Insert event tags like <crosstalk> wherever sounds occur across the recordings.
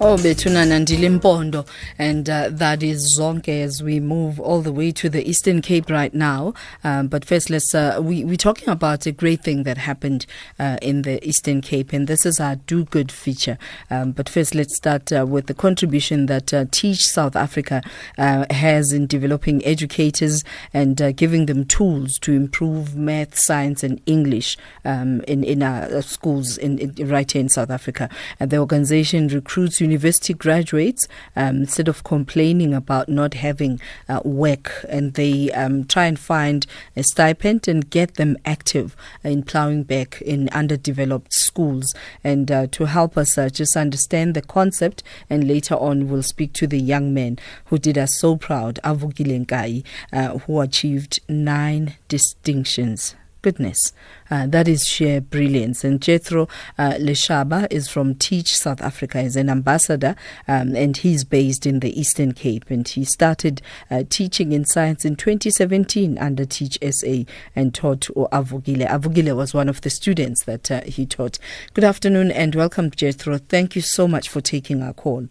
Oh, Betuna Nandilimpondo. And uh, that is Zonke as we move all the way to the Eastern Cape right now. Um, but first, let's, uh, we, we're talking about a great thing that happened uh, in the Eastern Cape. And this is our do good feature. Um, but first, let's start uh, with the contribution that uh, Teach South Africa uh, has in developing educators and giving them tools to improve math, science, and English um, in, in our schools in, in, right here in South Africa. And the organization recruits university graduates um, instead of complaining about not having uh, work, and they um, try and find a stipend and get them active in plowing back in underdeveloped schools. And uh, to help us uh, just understand the concept, and later on we'll speak to the young men who did us so proud, Avukile Nkayi, uh, who achieved nine distinctions goodness. Uh, that is sheer brilliance. And Jethro uh, Leshaba is from Teach South Africa, is an ambassador, um, and he's based in the Eastern Cape. And he started uh, teaching in science in 2017 under Teach SA and taught Avukile. Avukile was one of the students that uh, he taught. Good afternoon and welcome, Jethro. Thank you so much for taking our call.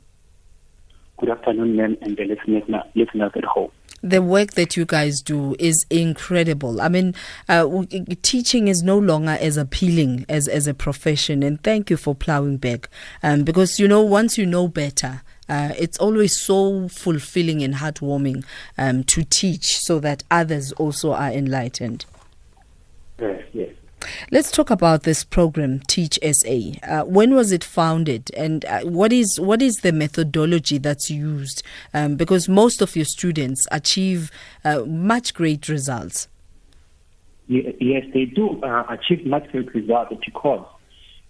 Good afternoon, ma'am, and the listeners, listeners at home the work that you guys do is incredible. I mean, uh, teaching is no longer as appealing as, as a profession, and thank you for plowing back. Um, because, you know, once you know better, uh, it's always so fulfilling and heartwarming um, to teach so that others also are enlightened. Yes, yes. Let's talk about this program, Teach SA. Uh, when was it founded, and uh, what is what is the methodology that's used? Um, because most of your students achieve uh, much great results. Yes, they do uh, achieve much great results because,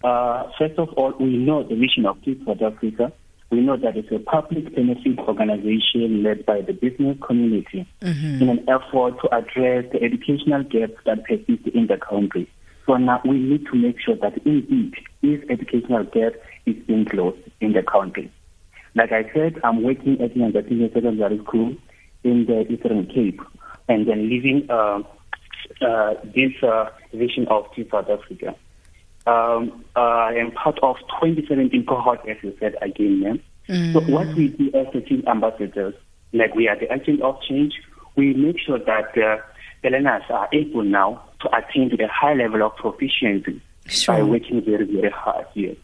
uh, first of all, we know the mission of Teach South Africa. We know that it's a public benefit organization led by the business community mm-hmm. in an effort to address the educational gaps that persist in the country. So now we need to make sure that indeed this educational gap is being closed in the country. Like I said, I'm working at the senior secondary school in the Eastern Cape and then leading uh, uh, this uh, vision of South Africa. Um, I am part of 2017 cohort, as you said again. Mm. So what we do as the team ambassadors, like we are the agent of change, we make sure that uh, the learners are able now to attain to the high level of proficiency sure. by working very, very hard. Yes.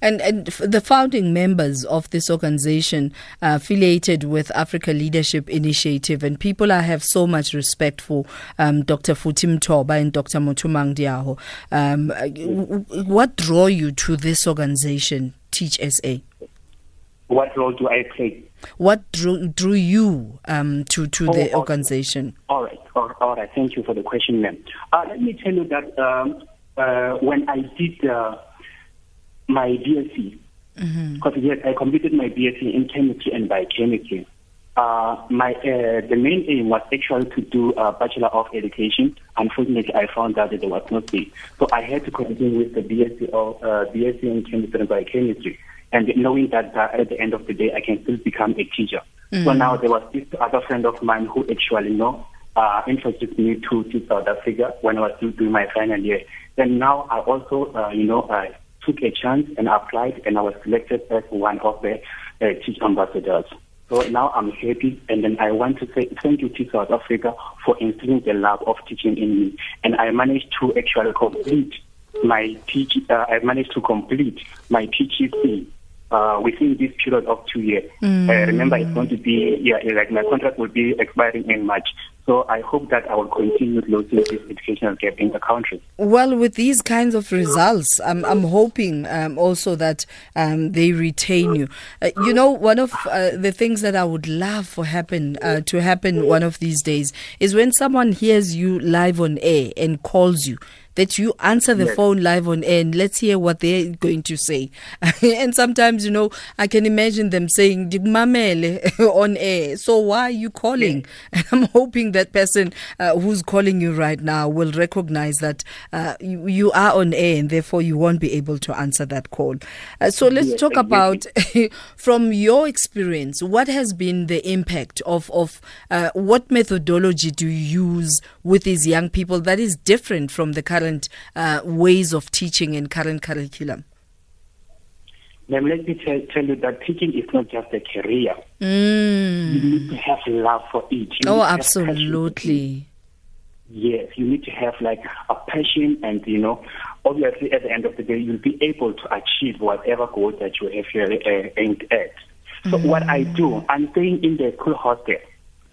And and the founding members of this organization are affiliated with Africa Leadership Initiative, and people I have so much respect for um, Dr. Futhi Mtoba and Dr. Mothomang Diaho. Um, what draw you to this organization, Teach SA? What role do I play? What drew, drew you um, to, to oh, the organization? All right, all, all right. Thank you for the question, ma'am. Uh, let me tell you that um, uh, when I did uh, my BSc, mm-hmm. because mm-hmm. yes, I completed my BSc in chemistry and biochemistry. Uh, my uh, the main aim was actually to do a bachelor of education. Unfortunately, I found out that there was no space, so I had to continue with the BSc of uh, BSc in chemistry and biochemistry and knowing that uh, at the end of the day I can still become a teacher. Mm. So now there was this other friend of mine who actually know uh, introduced me to, to South Africa when I was still doing my final year. Then now I also, uh, you know, I took a chance and applied, and I was selected as one of the uh, teach ambassadors. So now I'm happy, and then I want to say thank you to South Africa for instilling the love of teaching in me. And I managed to actually complete my teach. Uh, I managed to complete my PGC uh, within this period of two years. Mm. Uh, remember, it's going to be, yeah, like my contract will be expiring in March. So I hope that I will continue closing this educational gap in the country. Well, with these kinds of results, I'm, I'm hoping um, also that um, they retain you. Uh, you know, one of uh, the things that I would love for happen uh, to happen one of these days is when someone hears you live on air and calls you that you answer the yes. phone live on air and let's hear what they're going to say. <laughs> and sometimes, you know, I can imagine them saying, <laughs> on air. So why are you calling? And <laughs> I'm hoping that person uh, who's calling you right now will recognize that uh, you, you, are on air and therefore you won't be able to answer that call. Uh, so let's yes, talk about, from your experience, what has been the impact of, of uh, what methodology do you use with these young people that is different from the current uh, ways of teaching and current curriculum? Ma'am, let me tell, tell you that teaching is not just a career. Mm. You need to have love for it. You oh, need to have absolutely. Yes, you need to have like a passion, and you know, obviously, at the end of the day, you'll be able to achieve whatever goal that you have here, uh, aimed at. So, what I do, I'm staying in the school hostel,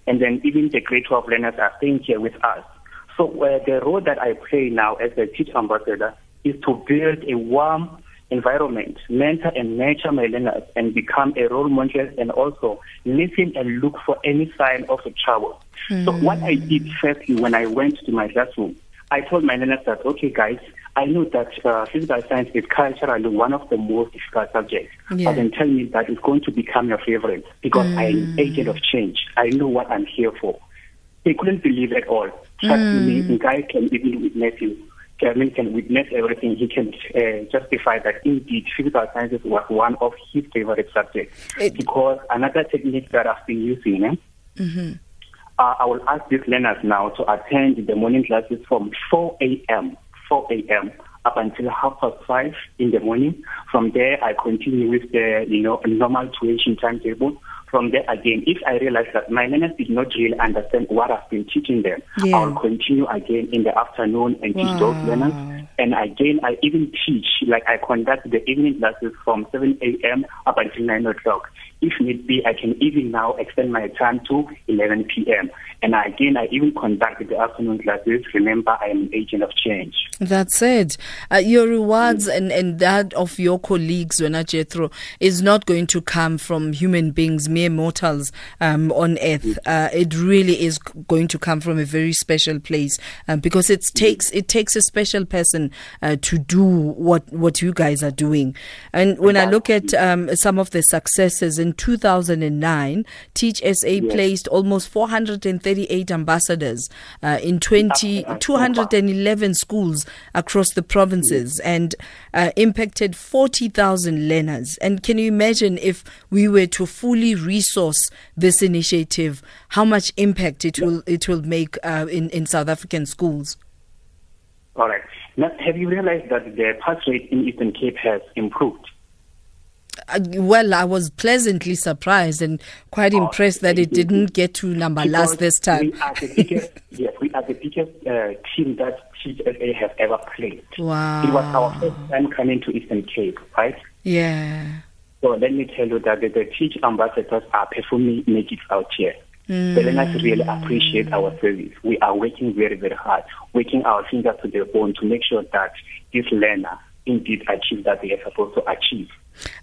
and then even the grade 12 learners are staying here with us. So, uh, the role that I play now as a teacher ambassador is to build a warm environment, mentor and nurture my learners, and become a role model, and also listen and look for any sign of a trouble. So, what I did firstly when I went to my classroom, I told my learners that, okay, guys, I know that uh, physical science is culturally one of the most difficult subjects. Yeah. But then tell me that it's going to become your favorite because I'm an agent of change. I know what I'm here for. They couldn't believe at all. Trust me, the guy can even witness you. Kevin can witness everything. He can uh, justify that indeed physical sciences was one of his favorite subjects. It- because another technique that I've been using, eh, uh, I will ask these learners now to attend the morning classes from 4 a.m. 4 a.m. up until half past five in the morning. From there, I continue with the you know normal tuition timetable. From there again, if I realize that my learners did not really understand what I've been teaching them, Yeah. I'll continue again in the afternoon and teach those learners. And again, I even teach, like I conduct the evening classes from 7 a.m. up until 9 o'clock. If need be, I can even now extend my time to 11 p.m. And again, I even conduct the afternoon classes. Remember, I am an agent of change. That's it. Uh, your rewards and, and that of your colleagues, Wena Jethro, is not going to come from human beings, mere mortals um, on earth. Uh, it really is going to come from a very special place um, because it takes it takes a special person uh, to do what what you guys are doing. And when I look at um, some of the successes in 2009, Teach SA placed almost 438 ambassadors uh, in 20, 211 schools across the provinces and uh, impacted 40,000 learners. And can you imagine if we were to fully resource this initiative, how much impact it will it will make uh, in in South African schools? All right. Now, have you realized that the pass rate in Eastern Cape has improved? Uh, well, I was pleasantly surprised and quite Oh, impressed that it didn't get to number last this time. We are the biggest, <laughs> yes, we are the biggest uh, team that TSA has ever played. Wow. It was our first time coming to Eastern Cape, right? Yeah. So let me tell you that the, the teach ambassadors are performing magic out here. The learners really appreciate our service. We are working very, very hard, working our fingers to the bone to make sure that this learner indeed achieve that they are supposed to achieve.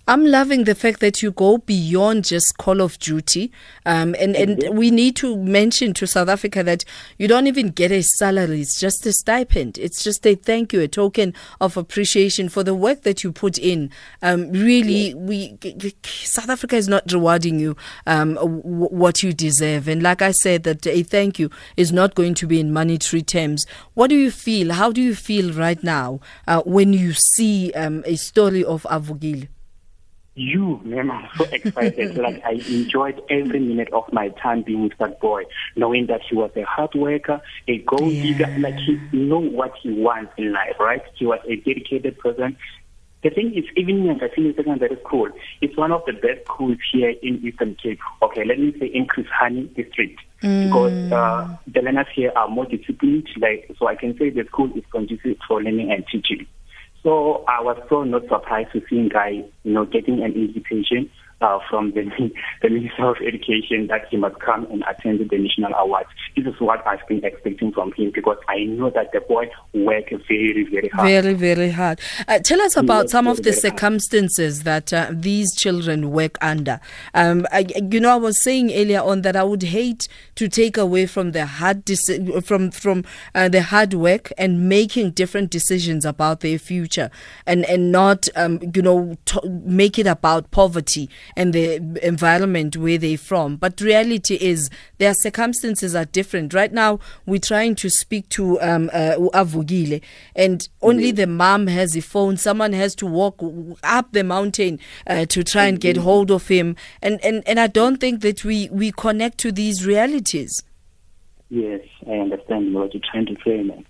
I'm loving the fact that you go beyond just Call of Duty. Um, and, and we need to mention to South Africa that you don't even get a salary, it's just a stipend. It's just a thank you, a token of appreciation for the work that you put in. Um, really, we South Africa is not rewarding you um, w- what you deserve. And like I said, that a thank you is not going to be in monetary terms. What do you feel? How do you feel right now uh, when you see um, a story of Avukile? You, ma'am, I'm so excited. <laughs> like I enjoyed every minute of my time being with that boy, knowing that he was a hard worker, a goal digger, Yeah. like he knew what he wants in life, right? He was a dedicated person. The thing is, even in Ngasini Secondary School, it's one of the best schools here in Eastern Cape. Okay, let me say in Chris Hani District. Because uh, the learners here are more disciplined, like so I can say the school is conducive for learning and teaching. So I was so not surprised to see Guy, you know, getting an invitation uh, from the, <laughs> the Minister of Education that he must come and attend the National Awards. This is what I've been expecting from him because I know that the boy worked very, very hard. Very, very hard. Uh, tell us about some of the very hard. circumstances that uh, these children work under. Um, I, you know, I was saying earlier on that I would hate to take away from the hard deci- from from uh, the hard work and making different decisions about their future, and and not um, you know to make it about poverty and the environment where they're from. But reality is their circumstances are different. Right now, we're trying to speak to um, uh, Avukile, and only the mom has a phone. Someone has to walk up the mountain uh, to try and get hold of him, and, and and I don't think that we we connect to these realities. Yes, I understand what you're trying to say, man.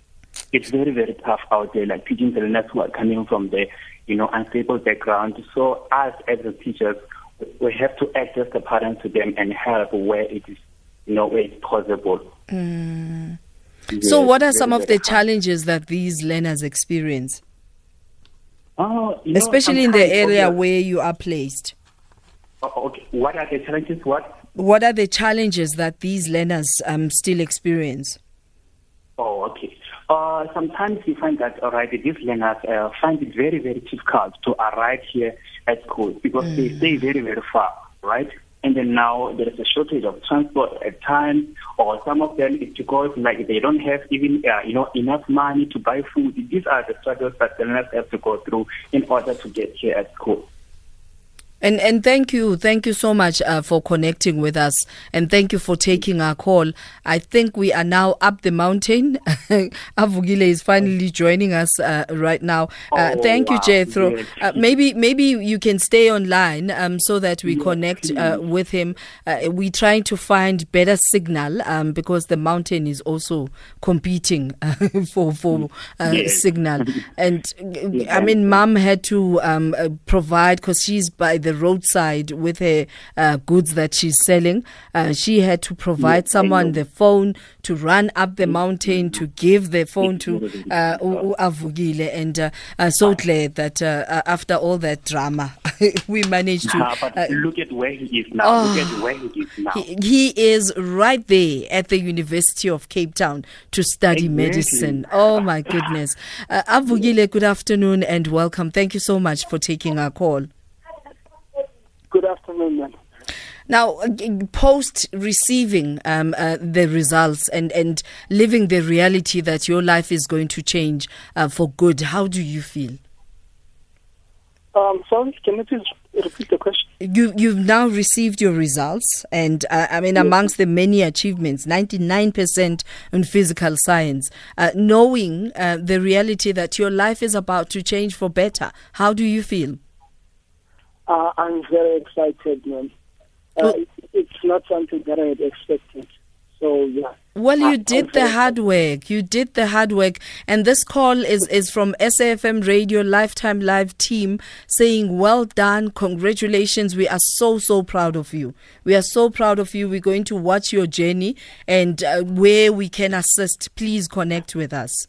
it's very, very tough out there, like teaching the learners who are coming from the, you know, unstable background. So us as the teachers, we have to act as the parents to them and help where it is, you know, where it's possible. Mm. Yes, so what are some of the challenges that these learners experience? Oh, you know, Especially in the area where you are placed. Oh, okay. What are the challenges? What? What are the challenges that these learners um, still experience? Uh, sometimes we find that, all right, these learners uh, find it very, very difficult to arrive here at school because mm. they stay very, very far, right? And then now there is a shortage of transport at times, or some of them it's because like they don't have even uh, you know enough money to buy food. These are the struggles that the learners have to go through in order to get here at school. And and thank you, thank you so much uh, for connecting with us, and thank you for taking our call. I think we are now up the mountain. <laughs> Avukile is finally joining us uh, right now. Uh, oh, thank wow. you, Jethro. Uh, maybe maybe you can stay online um, so that we yes, connect uh, with him. Uh, we're trying to find better signal um, because the mountain is also competing <laughs> for for yes. signal. <laughs> And yes. I mean, Mom had to um, provide because she's by the roadside with her uh, goods that she's selling. Uh, she had to provide someone the phone to run up the mountain to give the phone to uh, Avukile. And uh, uh, so glad that uh, after all that drama, <laughs> we managed to. Uh, look at where he is now. Oh, look at where he is now. He, he, is right there at the University of Cape Town to study exactly. medicine. Oh, my goodness. Avugile, good afternoon and welcome. Thank you so much for taking our call. Now, uh, post receiving um, uh, the results and, and living the reality that your life is going to change uh, for good, how do you feel? Um, sorry, can you please repeat the question? You, you've now received your results, and uh, I mean, yes. amongst the many achievements, 99% in physical science, uh, knowing uh, the reality that your life is about to change for better, how do you feel? Uh, I'm very excited, man. Uh, it's not something that I had expected. So yeah. Well, you I, did the hard work. You did the hard work, and this call is is from SAFM Radio Lifetime Live team saying, "Well done, congratulations. We are so so proud of you. We are so proud of you. We're going to watch your journey, and uh, where we can assist, please connect with us."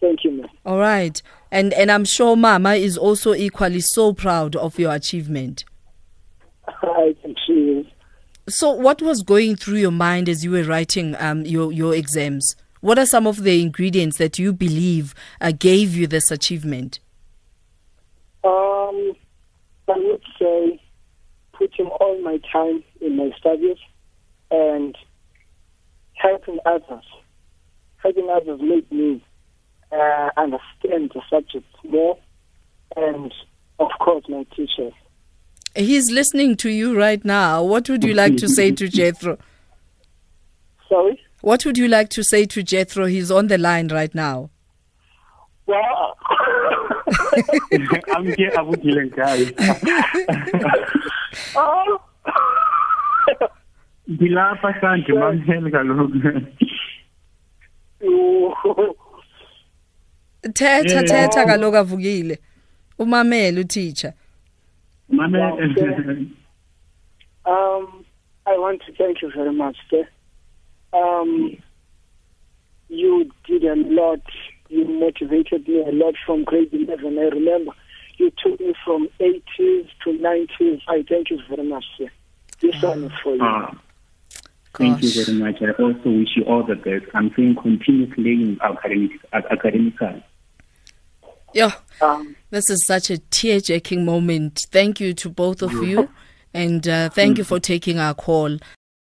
Thank you, ma'am. All right. And and I'm sure Mama is also equally so proud of your achievement. I think she is. So what was going through your mind as you were writing um, your your exams? What are some of the ingredients that you believe uh, gave you this achievement? Um, I would say putting all my time in my studies and helping others. Helping others made me uh, understand the subject more, and of course, my teachers. He's listening to you right now. What would you like to say to <laughs> Jethro? Sorry? What would you like to say to Jethro? He's on the line right now. Well, <laughs> I'm here, I'm here, guys. <laughs> oh. ngilapha sanje mamheli kaloku thetha thetha kaloku avukile. Umamele uteacher mamele um i want to thank you very much sir. Um you did a lot. You motivated me a lot from grade 11 i remember. You took me from 80s to 90s i thank you very much sir. This one is for you. Uh. Thank you very much. I also wish you all the best. I'm saying continue playing academic, academically. Yeah. Um, this is such a tear jerking moment. Thank you to both of you. And uh, thank you for taking our call.